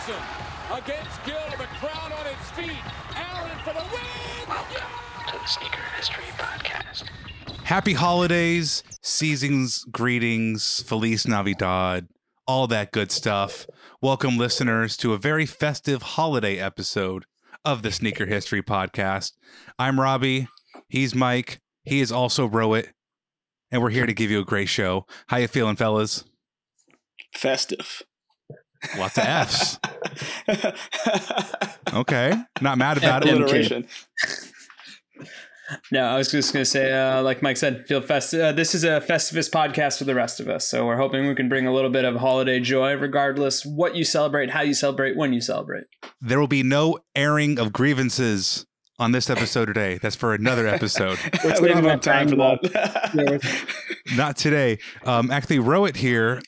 Iverson against Gill. The crowd on its feet. Allen for the win. to the Sneaker History Podcast. Happy holidays, seasons, greetings, Feliz Navidad, all that good stuff. Welcome, listeners, to a very festive holiday episode of the Sneaker History Podcast. I'm Robbie. He's Mike. He is also Rohit. And we're here to give you a great show. How you feeling, fellas? festive. Lots of F's. Okay. Not mad about it. Alliteration. No, I was just going to say, uh, like Mike said, feel fest. Uh, this is a Festivus podcast for the rest of us, so we're hoping we can bring a little bit of holiday joy, regardless what you celebrate, how you celebrate, when you celebrate. There will be no airing of grievances on this episode today. That's for another episode. we don't have time for that. Not today. Um, actually, Rohit here,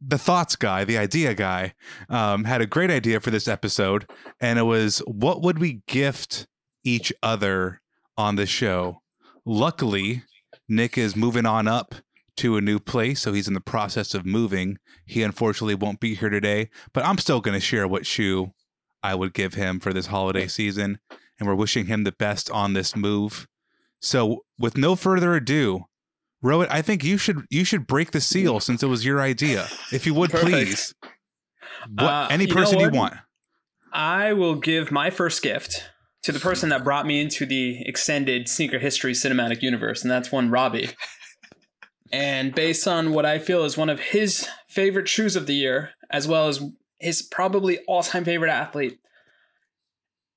the thoughts guy, the idea guy, um, had a great idea for this episode, and it was what would we gift each other on the show? Luckily, Nick is moving on up to a new place, so he's in the process of moving. He unfortunately won't be here today, but I'm still going to share what shoe I would give him for this holiday season, and we're wishing him the best on this move. So, with no further ado, Rohit, I think you should you should break the seal since it was your idea, if you would Perfect. please. What, Uh, any you know person you want. I will give my first gift to the person that brought me into the extended sneaker history cinematic universe, and that's one Robbie. and based on what I feel is one of his favorite shoes of the year, as well as his probably all-time favorite athlete,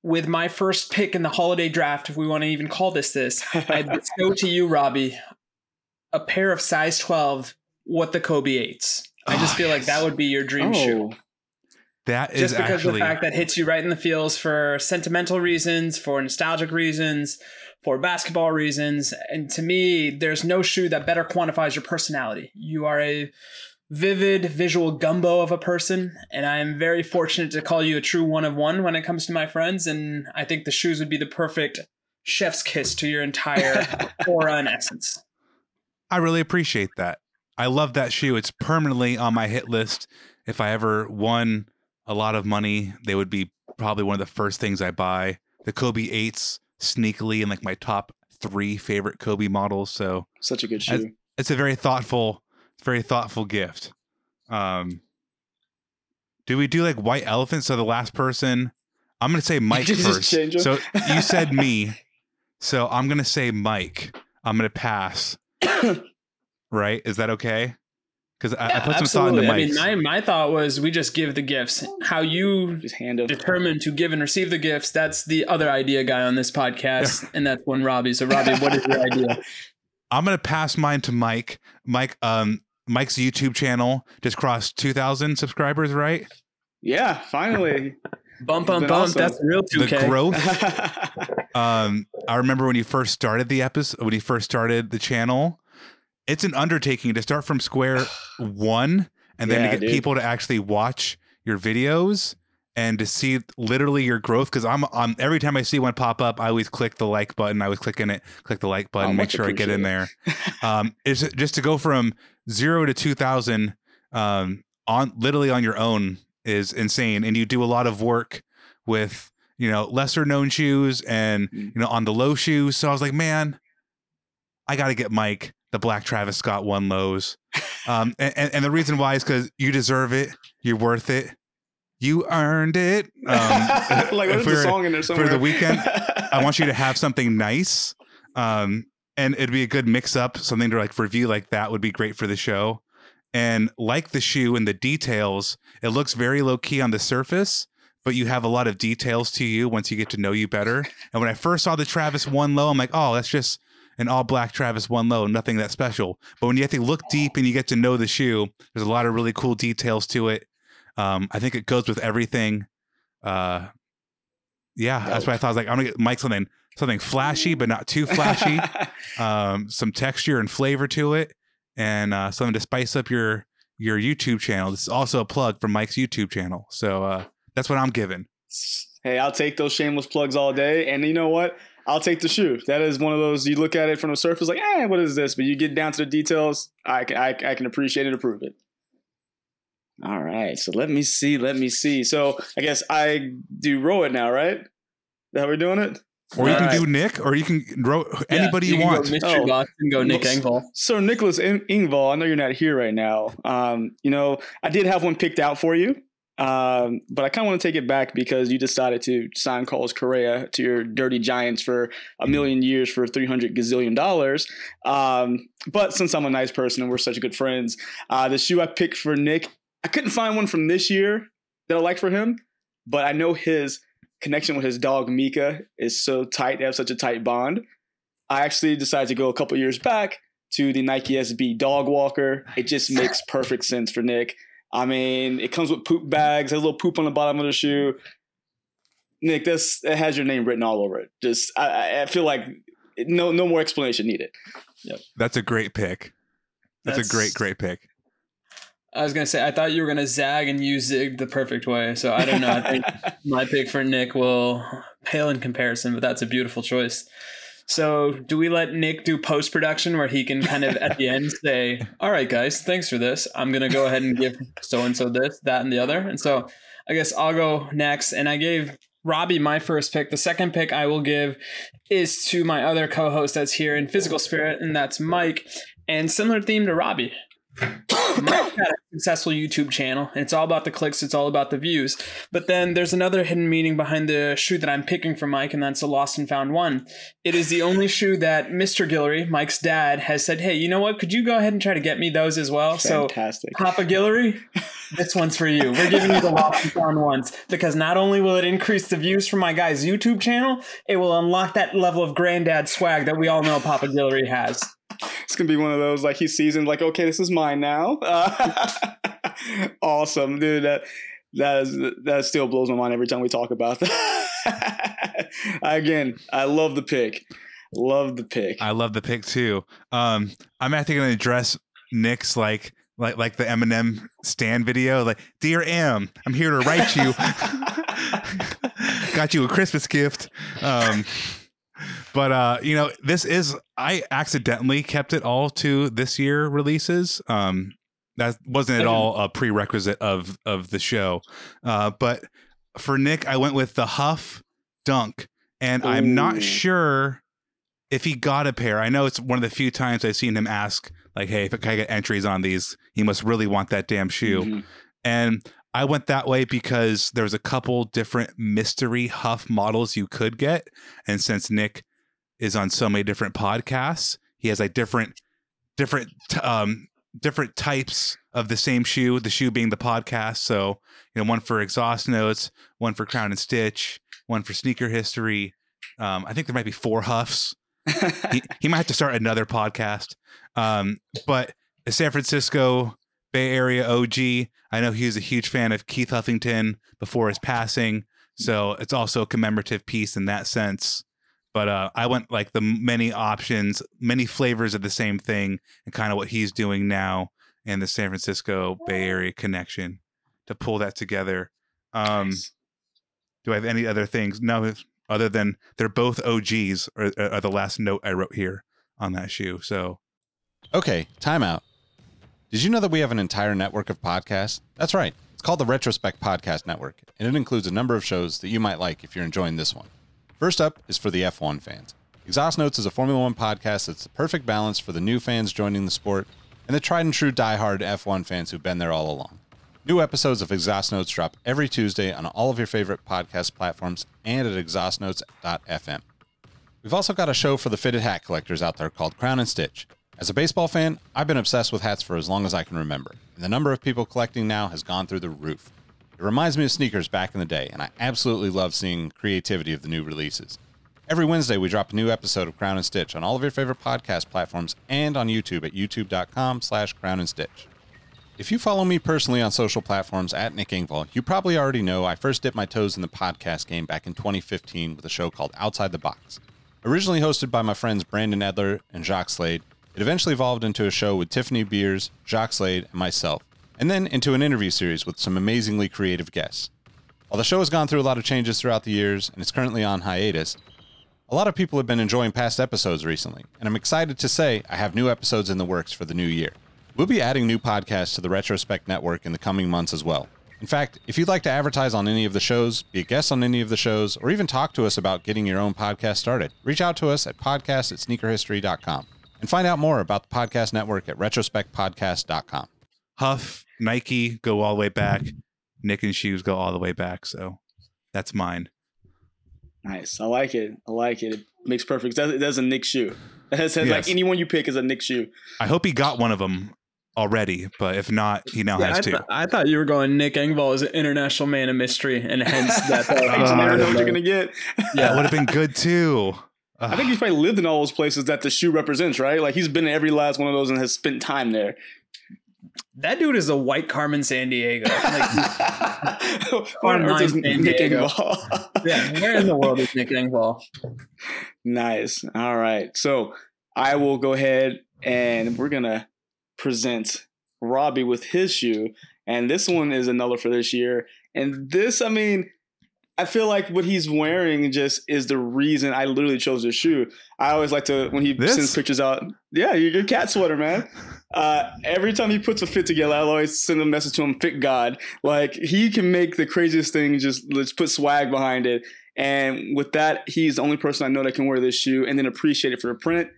with my first pick in the holiday draft, if we want to even call this this, I bestow to you, Robbie, a pair of size 12 what the Kobe 8s. I just Oh, feel like that would be your dream oh. shoe Oh, That is just because of the fact that hits you right in the feels for sentimental reasons, for nostalgic reasons, for basketball reasons. And to me, there's no shoe that better quantifies your personality. You are a vivid visual gumbo of a person, and I am very fortunate to call you a true one of one when it comes to my friends. And I think the shoes would be the perfect chef's kiss to your entire aura and essence. I really appreciate that. I love that shoe. It's permanently on my hit list. If I ever won a lot of money, they would be probably one of the first things I buy. The Kobe 8s sneakily in like my top three favorite Kobe models. So such a good shoe. it's a very thoughtful, very thoughtful gift. Um, do we do like white elephant? So the last person, I'm gonna say Mike first. So you said me, so I'm gonna say Mike. I'm gonna pass. Right? Is that okay? Because I, I put some thought into I Mike's. mean, my, my thought was we just give the gifts. How you Just hand them. determined to give and receive the gifts. That's the other idea guy on this podcast, and that's one Robbie. So Robbie, what is your idea? I'm gonna pass mine to Mike. Mike, um, Mike's YouTube channel just crossed 2,000 subscribers, right? Yeah, finally. Bump, bump, bump. awesome. That's real The 2K. growth. um, I remember when you first started the episode, when you first started the channel. It's an undertaking to start from square one, and then Yeah, to get dude. people to actually watch your videos and to see literally your growth. Because I'm, I'm every time I see one pop up, I always click the like button. I was clicking it, click the like button, Oh, make sure I get in there. um, is it just to go from zero to 2000 um, on literally on your own is insane and you do a lot of work with you know lesser known shoes and Mm. you know on the low shoes so i was like man i gotta get mike the black travis scott one lows um, and, and, and the reason why is because you deserve it you're worth it You earned it. Um, like there's a song in there somewhere. for the weekend. I want you to have something nice. Um, and it'd be a good mix up, something to like review like that would be great for the show. And like the shoe and the details, it looks very low key on the surface, but you have a lot of details to you once you get to know you better. And when I first saw the Travis one low, I'm like, oh, that's just an all black Travis one low, nothing that special. But when you have to look deep and you get to know the shoe, there's a lot of really cool details to it. Um, I think it goes with everything. Uh, yeah, that's what I thought. I was like, I'm gonna get Mike something something flashy, but not too flashy. um, some texture and flavor to it, and uh, something to spice up your your YouTube channel. This is also a plug for Mike's YouTube channel. So uh, that's what I'm giving. hey, I'll take those shameless plugs all day. And you know what? I'll take the shoe. That is one of those you look at it from the surface like, eh, what is this? But you get down to the details, I can I, I can appreciate it, approve it. All right, so let me see, let me see. So I guess I do Rohit now, right? That how we're doing it? Or you can Alright. do Nick, or you can ro- anybody you, can want. Go mystery Oh. and go Nick Looks- Engvall. So Nicholas In- Engvall, I know you're not here right now. Um, you know, I did have one picked out for you, um, but I kind of want to take it back because you decided to sign Carlos Correa to your Dirty Giants for a million years for three hundred gazillion dollars. Um, but since I'm a nice person and we're such good friends, uh, the shoe I picked for Nick, I couldn't find one from this year that I like for him, but I know his connection with his dog Mika is so tight. They have such a tight bond. I actually decided to go a couple years back to the Nike SB Dog Walker. It just makes perfect sense for Nick. I mean, it comes with poop bags, has a little poop on the bottom of the shoe. Nick, this it has your name written all over it. Just I- I, I feel like no no more explanation needed. That's a great pick. That's, That's- a great, great pick. I was gonna say I thought you were gonna zag and use zig the perfect way. So I don't know. I think my pick for Nick will pale in comparison, but that's a beautiful choice. So do we let Nick do post production where he can kind of at the end say, "All right, guys, thanks for this. I'm gonna go ahead and give so and so this, that, and the other." And so I guess I'll go next. And I gave Robbie my first pick. The second pick I will give is to my other co-host that's here in physical spirit, and that's Mike. And similar theme to Robbie. Um, Mike had a successful YouTube channel. and It's all about the clicks. It's all about the views. But then there's another hidden meaning behind the shoe that I'm picking for Mike, and that's a lost and found one. It is the only shoe that Mr. Guillory, Mike's dad, has said, "Hey, you know what? Could you go ahead and try to get me those as well?" So Fantastic. Papa Guillory, this one's for you. We're giving you the lost and found ones because not only will it increase the views for my guy's YouTube channel, it will unlock that level of granddad swag that we all know Papa Guillory has. It's gonna be one of those like he's seasoned, like okay, this is mine now. Uh, awesome, dude. That that is that still blows my mind every time we talk about that. Again, I love the pick. Love the pick. I love the pick too. Um, I'm actually to address Nick's like like like the Eminem stand video. Like, dear M, I'm here to write you. Got you a Christmas gift. Um, but uh, you know, this is I accidentally kept it all to this year releases. Um, that wasn't at all a prerequisite of of the show. Uh, but for Nick, I went with the Huff Dunk, and I'm not sure if he got a pair. I know it's one of the few times I've seen him ask, like, "Hey, if I get entries on these, he must really want that damn shoe." Mhm. And I went that way because there was a couple different mystery Huff models you could get, and since Nick is on so many different podcasts, he has like different, different, um, different types of the same shoe. The shoe being the podcast. So you know, one for exhaust notes, one for Crown and Stitch, one for sneaker history. Um, I think there might be four Huffs he, he might have to start another podcast. Um, but a San Francisco Bay Area OG, I know he was a huge fan of Keith Huffington before his passing. So it's also a commemorative piece in that sense. But uh, I went like the many options, many flavors of the same thing, and kind of what he's doing now and the San Francisco Bay Area connection to pull that together. Um, do I have any other things? No, other than they're both OGs, are, are the last note I wrote here on that shoe. So Okay, timeout. Did you know that we have an entire network of podcasts? That's right. It's called the Retrospect Podcast Network, and it includes a number of shows that you might like if you're enjoying this one. First up is for the F1 fans. Exhaust Notes is a Formula One podcast that's the perfect balance for the new fans joining the sport and the tried and true diehard F1 fans who've been there all along. New episodes of Exhaust Notes drop every Tuesday on all of your favorite podcast platforms and at exhaustnotes.fm. We've also got a show for the fitted hat collectors out there called Crown and Stitch. As a baseball fan, I've been obsessed with hats for as long as I can remember, and the number of people collecting now has gone through the roof. It reminds me of sneakers back in the day, and I absolutely love seeing creativity of the new releases. Every Wednesday, we drop a new episode of Crown and Stitch on all of your favorite podcast platforms and on YouTube at youtube.com slash crown and stitch. If you follow me personally on social platforms at Nick Engvall, you probably already know I first dipped my toes in the podcast game back in 2015 with a show called Outside the Box. Originally hosted by my friends Brandon Edler and Jacques Slade, it eventually evolved into a show with Tiffany Beers, Jacques Slade, and myself, and then into an interview series with some amazingly creative guests. While the show has gone through a lot of changes throughout the years and is currently on hiatus, a lot of people have been enjoying past episodes recently, and I'm excited to say I have new episodes in the works for the new year. We'll be adding new podcasts to the Retrospect Network in the coming months as well. In fact, if you'd like to advertise on any of the shows, be a guest on any of the shows, or even talk to us about getting your own podcast started, reach out to us at podcast at sneakerhistory.com and find out more about the podcast network at retrospectpodcast.com. Huff, Nike go all the way back. Nick and Shoes go all the way back. So that's mine. Nice. I like it. I like it. It makes perfect. That's, that's a Nick shoe. That's Yes. like anyone you pick is a Nick shoe. I hope he got one of them already, but if not, he now Yeah, has I, two. I thought you were going Nick Engvall is an international man of mystery, and hence that. you Uh, never know what you're gonna get. That would have been good too. I think he's probably lived in all those places that the shoe represents, right? Like he's been in every last one of those and has spent time there. That dude is a white Carmen Sandiego. Like, What on is San Nick Diego. Yeah, where in the world is Nick Engvall? Nice. All right. So I will go ahead and we're gonna present Robbie with his shoe, and this one is another for this year. And this, I mean, I feel like what he's wearing just is the reason I literally chose this shoe. I always like to when he This? sends pictures out. Yeah, your, your cat sweater, man. Uh, every time he puts a fit together, I always send a message to him, "Fit God." Like he can make the craziest thing. Just let's put swag behind it. And with that, he's the only person I know that can wear this shoe and then appreciate it for the print.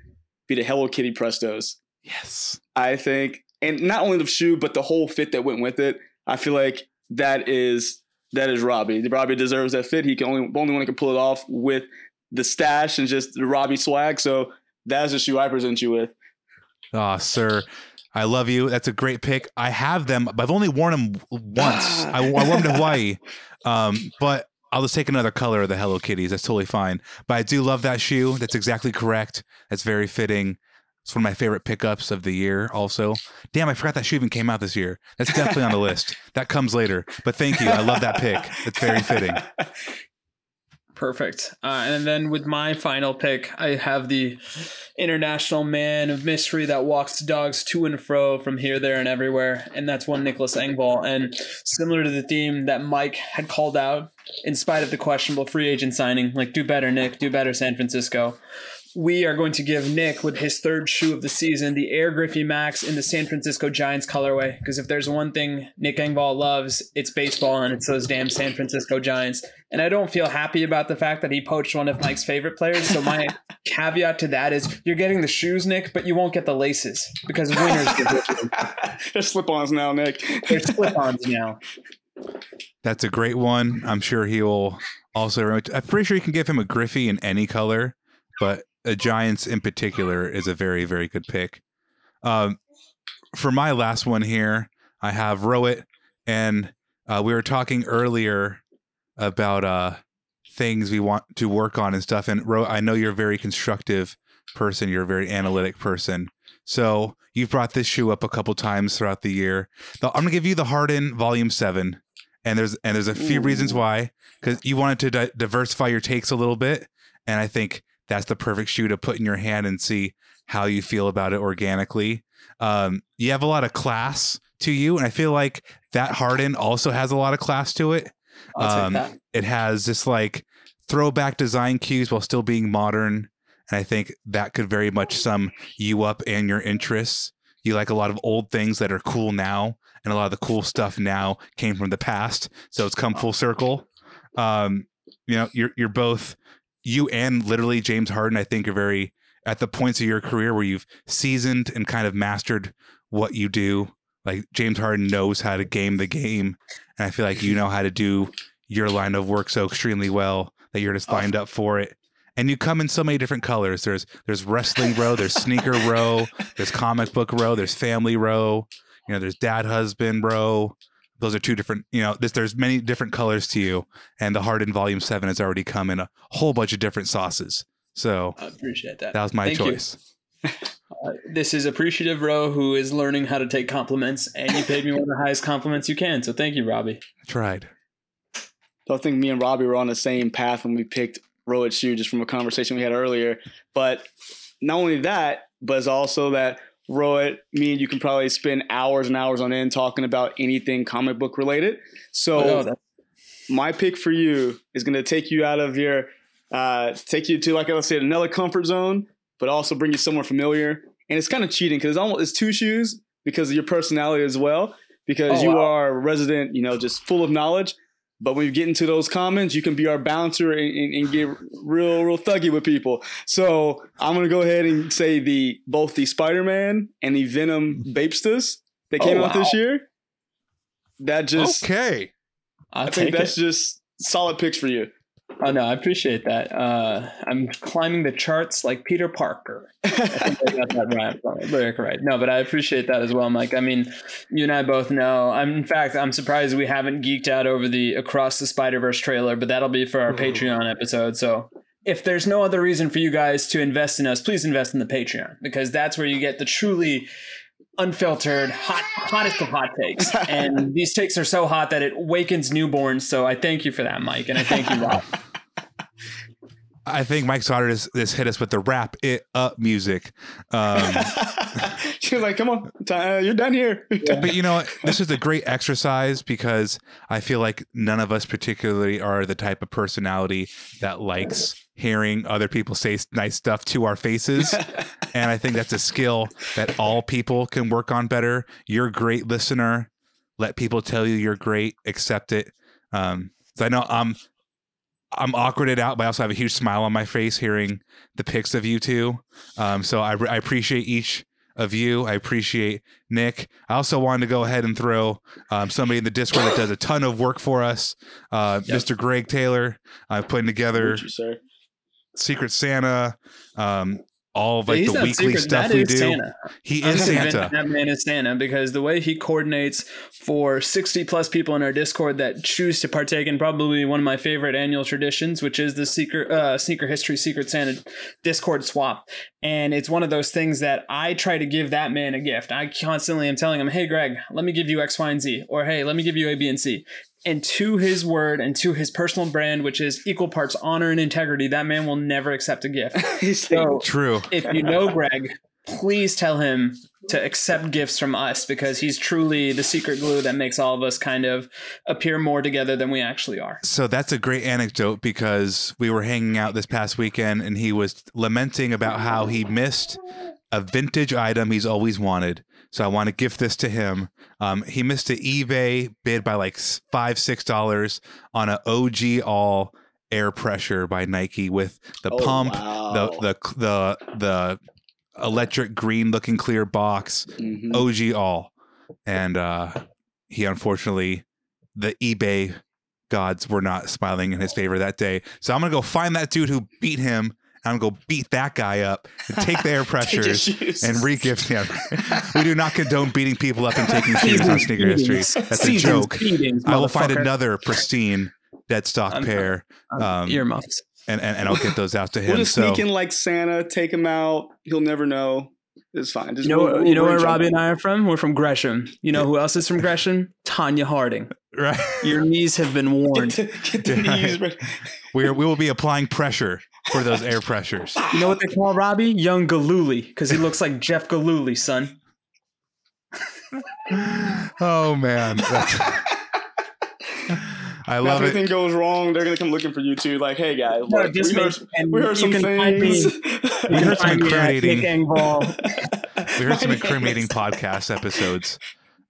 Be the Hello Kitty Prestos. Yes. I think, and not only the shoe, but the whole fit that went with it. I feel like that is that is Robbie. Robbie deserves that fit. He can only only one can pull it off with the stash and just the Robbie swag. So that's the shoe I present you with. Ah, sir. I love you. That's a great pick. I have them, but I've only worn them once. I, I wore them to Hawaii, um, but I'll just take another color of the Hello Kitties. That's totally fine. But I do love that shoe. That's exactly correct. That's very fitting. It's one of my favorite pickups of the year. Also, damn, I forgot that shoe even came out this year. That's definitely on the list. That comes later. But thank you. I love that pick. It's very fitting. Perfect. Uh, and then with my final pick, I have the international man of mystery that walks dogs to and fro from here, there, and everywhere, and that's one Nicholas Engvall. And similar to the theme that Mike had called out, in spite of the questionable free agent signing, like do better, Nick, do better, San Francisco. We are going to give Nick with his third shoe of the season the Air Griffey Max in the San Francisco Giants colorway. Because if there's one thing Nick Engvall loves, it's baseball, and it's those damn San Francisco Giants. And I don't feel happy about the fact that he poached one of Mike's favorite players. So my caveat to that is you're getting the shoes, Nick, but you won't get the laces because winners get the There's slip-ons now, Nick. They're slip-ons now. That's a great one. I'm sure he will also. I'm pretty sure you can give him a Griffey in any color, but a Giants in particular is a very, very good pick. Um, for my last one here, I have Rohit, and uh, we were talking earlier about uh, things we want to work on and stuff. And Ro, I know you're a very constructive person. You're a very analytic person. So you've brought this shoe up a couple times throughout the year. The- I'm gonna give you the Harden Volume Seven, and there's and there's a few reasons why. Because you wanted to di- diversify your takes a little bit, and I think that's the perfect shoe to put in your hand and see how you feel about it organically. Um, you have a lot of class to you, and I feel like that Harden also has a lot of class to it. Um. It has this like throwback design cues while still being modern. And I think that could very much sum you up and your interests. You like a lot of old things that are cool now, and a lot of the cool stuff now came from the past. So it's come full circle. Um, you know, you're you're both you and literally James Harden, I think, are very at the points of your career where you've seasoned and kind of mastered what you do like James Harden knows how to game the game, and I feel like you mm-hmm. know how to do your line of work so extremely well that you're just oh. lined up for it. And you come in so many different colors. There's there's wrestling row, there's sneaker row, there's comic book row, there's family row, you know, there's dad husband row. Those are two different, you know, there's, there's many different colors to you. And the Harden Volume 7 has already come in a whole bunch of different sauces. So I appreciate that. that was my Thank you. choice. Uh, this is appreciative Ro who is learning how to take compliments, and you paid me one of the highest compliments you can. So thank you, Robbie. I tried. So I think me and Robbie were on the same path when we picked Rohit Shoe just from a conversation we had earlier. But not only that, but it's also that Rohit, me and you can probably spend hours and hours on end talking about anything comic book related. So Oh, my pick for you is going to take you out of your, uh, take you to like I said, another comfort zone, but also bring you somewhere familiar. And it's kind of cheating because it's almost it's two shoes because of your personality as well. Because Oh, you wow. are a resident, you know, just full of knowledge. But when you get into those comments, you can be our bouncer and, and, and get real, real thuggy with people. So I'm gonna go ahead and say the both the Spider-Man and the Venom Bapestas that oh, came Oh, out this year. That just okay. I'll I think take that's it. just solid picks for you. Oh no, I appreciate that. Uh, I'm climbing the charts like Peter Parker. I got that right, lyric right. No, but I appreciate that as well, Mike. I mean, you and I both know. I'm, in fact, I'm surprised we haven't geeked out over the Across the Spider Verse trailer, but that'll be for our Patreon episode. So. If there's no other reason for you guys to invest in us, please invest in the Patreon because that's where you get the truly unfiltered, hot, hottest of hot takes. And these takes are so hot that it wakens newborns. So I thank you for that, Mike, and I thank you, Rob. I think Mike Sauter has, has hit us with the wrap it up music. Um, she was like, "Come on, ti- uh, you're done here." but you know? This is a great exercise because I feel like none of us particularly are the type of personality that likes hearing other people say nice stuff to our faces. and I think that's a skill that all people can work on better. You're a great listener. Let people tell you you're great. Accept it. Um, so I know I'm I'm awkwarded out, but I also have a huge smile on my face hearing the pics of you two. Um, so I, I appreciate each of you. I appreciate Nick. I also wanted to go ahead and throw um, somebody in the Discord that does a ton of work for us, uh, Yep. Mr. Greg Taylor, uh, putting together you. Secret Santa, um, all of like He's the weekly secret. stuff That we do. Santa. He I'm is Santa. That man is Santa because the way he coordinates for 60 plus people in our Discord that choose to partake in probably one of my favorite annual traditions, which is the secret uh, sneaker history secret Santa Discord swap. And it's one of those things that I try to give that man a gift. I constantly am telling him, "Hey, Greg, let me give you X, Y, and Z," or "Hey, let me give you A, B, and C." And to his word and to his personal brand, which is equal parts honor and integrity, that man will never accept a gift. So True. if you know Greg, please tell him to accept gifts from us because he's truly the secret glue that makes all of us kind of appear more together than we actually are. So that's a great anecdote because we were hanging out this past weekend and he was lamenting about how he missed a vintage item he's always wanted. So I want to gift this to him. Um, he missed an eBay bid by like five, six dollars on an OG all air pressure by Nike with the Oh, pump, wow. the the the the electric green looking clear box, mhm. OG all. And uh he unfortunately the eBay gods were not smiling in his favor that day. So I'm gonna go find that dude who beat him. I'm gonna go beat that guy up and take the air Take pressures and re-gift him. we do not condone beating people up and taking shoes on sneaker history. That's a joke. beatings, I will find another pristine dead stock I'm- pair um, earmuffs. and, and and I'll get those out to We'll him. just So sneak in like Santa, take him out. He'll never know. It's fine. Just You know, we'll- we'll you know where Robbie and I are from? We're from Gresham. You know who else is from Gresham? Tonya Harding. right, Your knees have been warned. Get the, get the knees ready. we are, we will be applying pressure for those air pressures. You know what they call Robbie? Young Gillooly, because he looks like Jeff Gillooly, son. Oh man, That's- I If love anything it. goes wrong, they're gonna come looking for you too. Like, hey guys, No, look, just we, heard, and we heard some things. We heard some find me at incriminating- We heard some incriminating podcast episodes.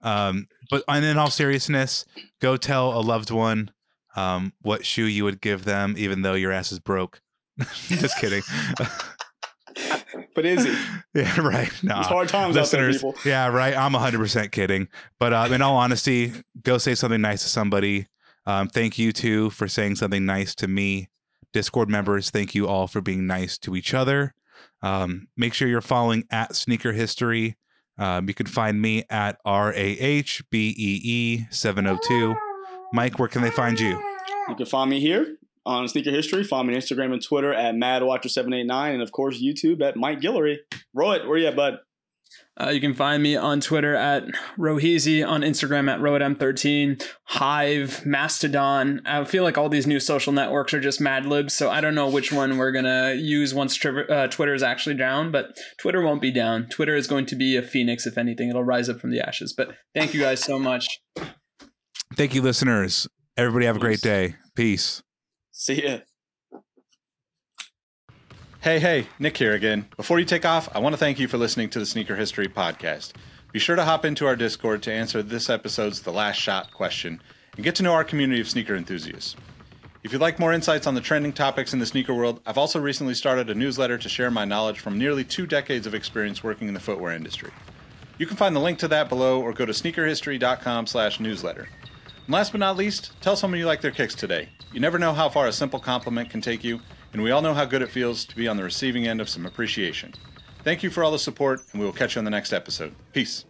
Um, but and in all seriousness, go tell a loved one um, what shoe you would give them, even though your ass is broke. Just kidding. but is he? Yeah, right. No, It's hard times out there, listeners. people. Yeah, right. I'm 100 percent kidding, but uh, in all honesty, go say something nice to somebody. Um, thank you too for saying something nice to me. Discord members, thank you all for being nice to each other. Um, make sure you're following at Sneaker History. Um, you can find me at R A H B E E 702. Mike, where can they find you? You can find me here on Sneaker History. Follow me on Instagram and Twitter at MadWatcher789, and of course YouTube at Mike Guillory. Rohit, where you at, bud? Uh, you can find me on Twitter at Roheezy, on Instagram at RohitM13, Hive, Mastodon. I feel like all these new social networks are just Mad Libs, so I don't know which one we're going to use once tri- uh, Twitter is actually down, but Twitter won't be down. Twitter is going to be a phoenix, if anything. It'll rise up from the ashes. But thank you guys so much. Thank you, listeners. Everybody have a great day. Peace. See ya. Hey, hey, Nick here again. Before you take off, I want to thank you for listening to the Sneaker History Podcast. Be sure to hop into our Discord to answer this episode's The Last Shot question and get to know our community of sneaker enthusiasts. If you'd like more insights on the trending topics in the sneaker world, I've also recently started a newsletter to share my knowledge from nearly two decades of experience working in the footwear industry. You can find the link to that below or go to sneakerhistory.com slash newsletter. And last but not least, tell someone you like their kicks today. You never know how far a simple compliment can take you, and we all know how good it feels to be on the receiving end of some appreciation. Thank you for all the support, and we will catch you on the next episode. Peace.